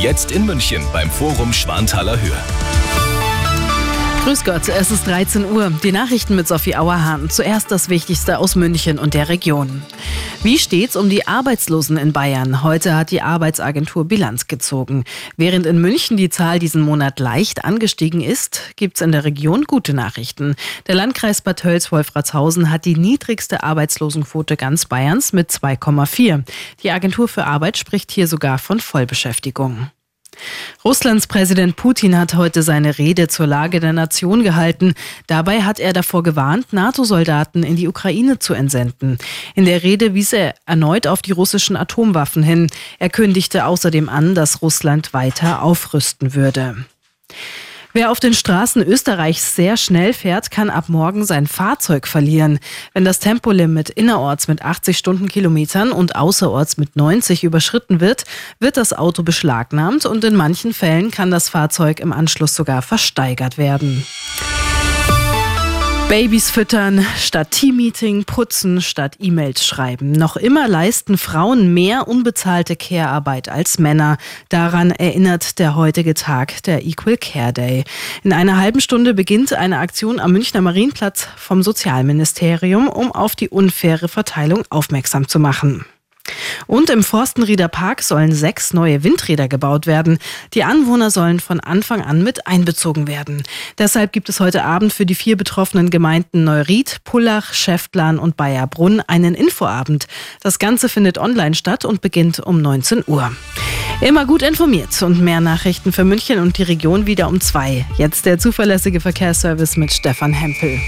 Jetzt in München beim Forum Schwanthaler Höhe. Grüß Gott, es ist 13 Uhr. Die Nachrichten mit Sophie Auerhahn. Zuerst das Wichtigste aus München und der Region. Wie steht's um die Arbeitslosen in Bayern? Heute hat die Arbeitsagentur Bilanz gezogen. Während in München die Zahl diesen Monat leicht angestiegen ist, gibt's in der Region gute Nachrichten. Der Landkreis Bad Tölz-Wolfratshausen hat die niedrigste Arbeitslosenquote ganz Bayerns mit 2,4. Die Agentur für Arbeit spricht hier sogar von Vollbeschäftigung. Russlands Präsident Putin hat heute seine Rede zur Lage der Nation gehalten. Dabei hat er davor gewarnt, NATO-Soldaten in die Ukraine zu entsenden. In der Rede wies er erneut auf die russischen Atomwaffen hin. Er kündigte außerdem an, dass Russland weiter aufrüsten würde. Wer auf den Straßen Österreichs sehr schnell fährt, kann ab morgen sein Fahrzeug verlieren. Wenn das Tempolimit innerorts mit 80 Stundenkilometern und außerorts mit 90 überschritten wird, wird das Auto beschlagnahmt und in manchen Fällen kann das Fahrzeug im Anschluss sogar versteigert werden. Babys füttern statt Teammeeting, putzen statt E-Mails schreiben. Noch immer leisten Frauen mehr unbezahlte Care-Arbeit als Männer. Daran erinnert der heutige Tag, der Equal Care Day. In einer halben Stunde beginnt eine Aktion am Münchner Marienplatz vom Sozialministerium, um auf die unfaire Verteilung aufmerksam zu machen. Und im Forstenrieder Park sollen sechs neue Windräder gebaut werden. Die Anwohner sollen von Anfang an mit einbezogen werden. Deshalb gibt es heute Abend für die vier betroffenen Gemeinden Neuried, Pullach, Schäftlarn und Bayerbrunn einen Infoabend. Das Ganze findet online statt und beginnt um 19 Uhr. Immer gut informiert und mehr Nachrichten für München und die Region wieder um zwei. Jetzt der zuverlässige Verkehrsservice mit Stefan Hempel.